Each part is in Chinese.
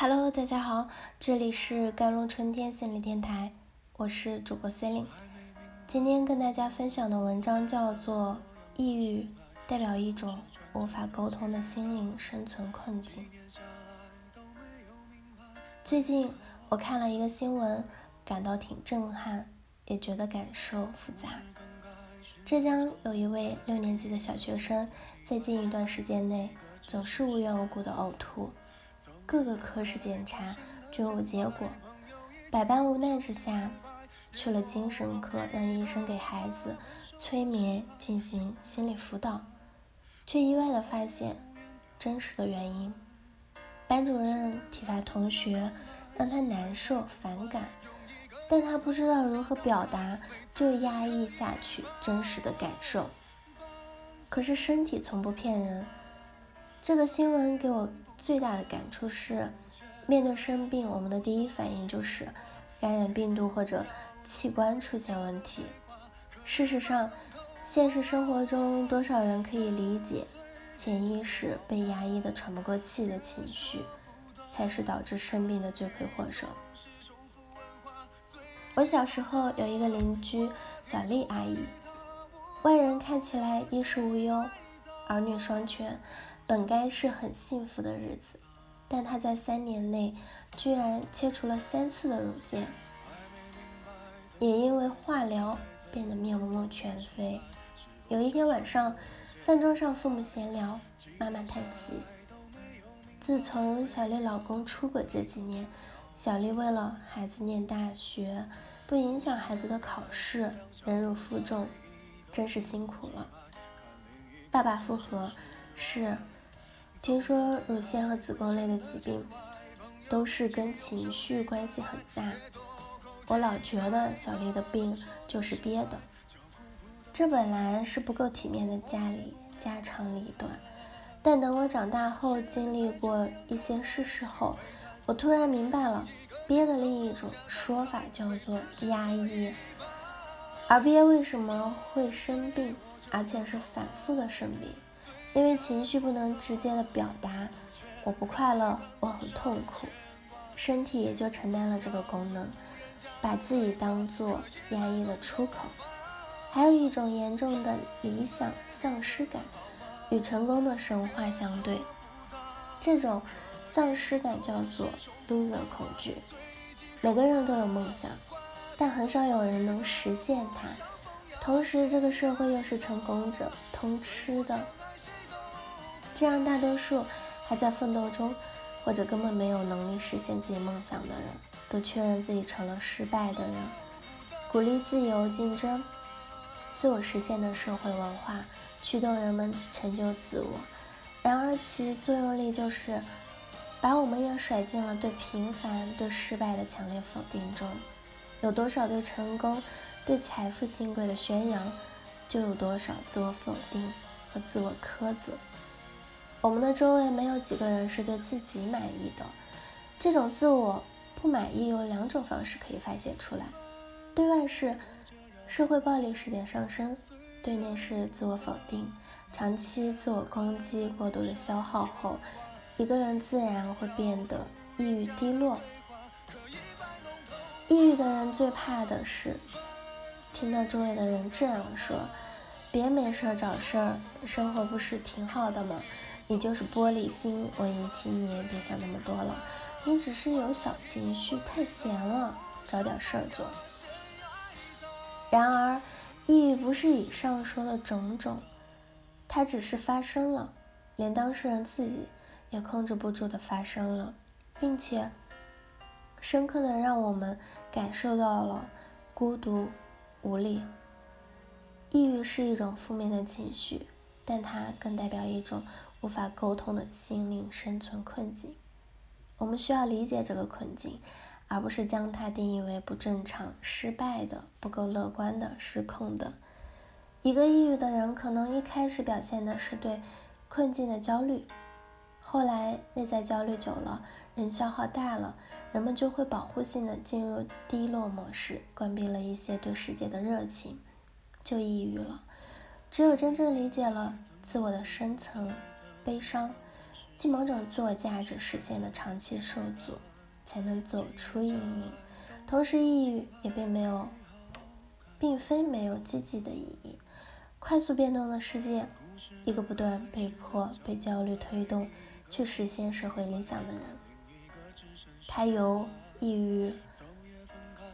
Hello，大家好，这里是甘露春天心理电台，我是主播 Celine。今天跟大家分享的文章叫做《抑郁代表一种无法沟通的心灵生存困境》。最近我看了一个新闻，感到挺震撼，也觉得感受复杂。浙江有一位六年级的小学生，在近一段时间内总是无缘无故的呕吐。各个科室检查均无结果，百般无奈之下，去了精神科，让医生给孩子催眠进行心理辅导，却意外的发现真实的原因。班主任体罚同学，让他难受反感，但他不知道如何表达，就压抑下去真实的感受。可是身体从不骗人，这个新闻给我。最大的感触是，面对生病，我们的第一反应就是感染病毒或者器官出现问题。事实上，现实生活中多少人可以理解，潜意识被压抑的喘不过气的情绪，才是导致生病的罪魁祸首。我小时候有一个邻居小丽阿姨，外人看起来衣食无忧，儿女双全。本该是很幸福的日子，但他在三年内居然切除了三次的乳腺，也因为化疗变得面目全非。有一天晚上，饭桌上父母闲聊，妈妈叹息：自从小丽老公出轨这几年，小丽为了孩子念大学，不影响孩子的考试，忍辱负重，真是辛苦了。爸爸复合是。听说乳腺和子宫类的疾病都是跟情绪关系很大，我老觉得小丽的病就是憋的。这本来是不够体面的家里家长里短，但等我长大后经历过一些事实后，我突然明白了，憋的另一种说法叫做压抑。而憋为什么会生病，而且是反复的生病？因为情绪不能直接的表达，我不快乐，我很痛苦，身体也就承担了这个功能，把自己当做压抑的出口。还有一种严重的理想丧失感，与成功的神话相对，这种丧失感叫做 loser 恐惧。每个人都有梦想，但很少有人能实现它。同时，这个社会又是成功者通吃的。这样，大多数还在奋斗中，或者根本没有能力实现自己梦想的人，都确认自己成了失败的人。鼓励自由竞争、自我实现的社会文化，驱动人们成就自我。然而，其作用力就是把我们也甩进了对平凡、对失败的强烈否定中。有多少对成功、对财富新贵的宣扬，就有多少自我否定和自我苛责。我们的周围没有几个人是对自己满意的。这种自我不满意有两种方式可以发泄出来：对外是社会暴力事件上升，对内是自我否定。长期自我攻击、过度的消耗后，一个人自然会变得抑郁低落。抑郁的人最怕的是听到周围的人这样说：“别没事找事儿，生活不是挺好的吗？”你就是玻璃心，文艺青年，别想那么多了。你只是有小情绪，太闲了，找点事儿做。然而，抑郁不是以上说的种种，它只是发生了，连当事人自己也控制不住的发生了，并且深刻的让我们感受到了孤独、无力。抑郁是一种负面的情绪，但它更代表一种。无法沟通的心灵生存困境，我们需要理解这个困境，而不是将它定义为不正常、失败的、不够乐观的、失控的。一个抑郁的人可能一开始表现的是对困境的焦虑，后来内在焦虑久了，人消耗大了，人们就会保护性的进入低落模式，关闭了一些对世界的热情，就抑郁了。只有真正理解了自我的深层。悲伤，即某种自我价值实现的长期受阻，才能走出阴影。同时，抑郁也并没有，并非没有积极的意义。快速变动的世界，一个不断被迫被焦虑推动去实现社会理想的人，他由抑郁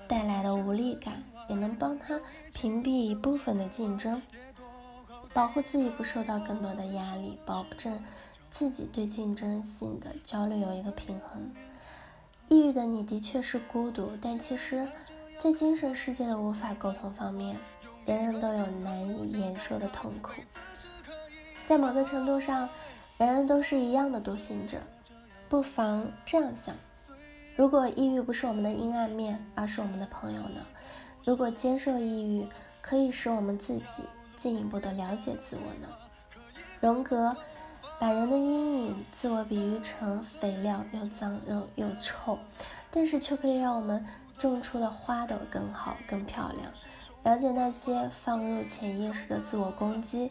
带来的无力感，也能帮他屏蔽一部分的竞争，保护自己不受到更多的压力，保证自己对竞争性的焦虑有一个平衡。抑郁的你的确是孤独，但其实，在精神世界的无法沟通方面。人人都有难以言说的痛苦，在某个程度上，人人都是一样的独行者。不妨这样想：如果抑郁不是我们的阴暗面，而是我们的朋友呢？如果接受抑郁可以使我们自己进一步的了解自我呢？荣格把人的阴影自我比喻成肥料，又脏又又臭，但是却可以让我们种出的花朵更好、更漂亮。了解那些放入潜意识的自我攻击，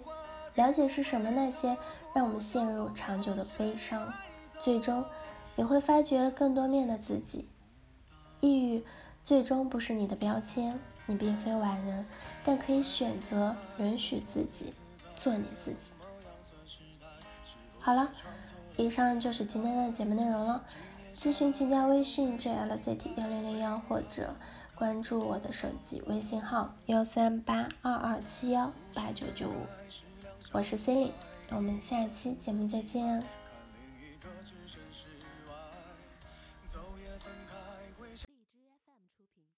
了解是什么那些让我们陷入长久的悲伤，最终你会发掘更多面的自己。抑郁最终不是你的标签，你并非完人，但可以选择允许自己做你自己。好了，以上就是今天的节目内容了。咨询请加微信 jlct 幺零零幺或者。关注我的手机微信号幺三八二二七幺八九九五，我是 c i l y 我们下期节目再见。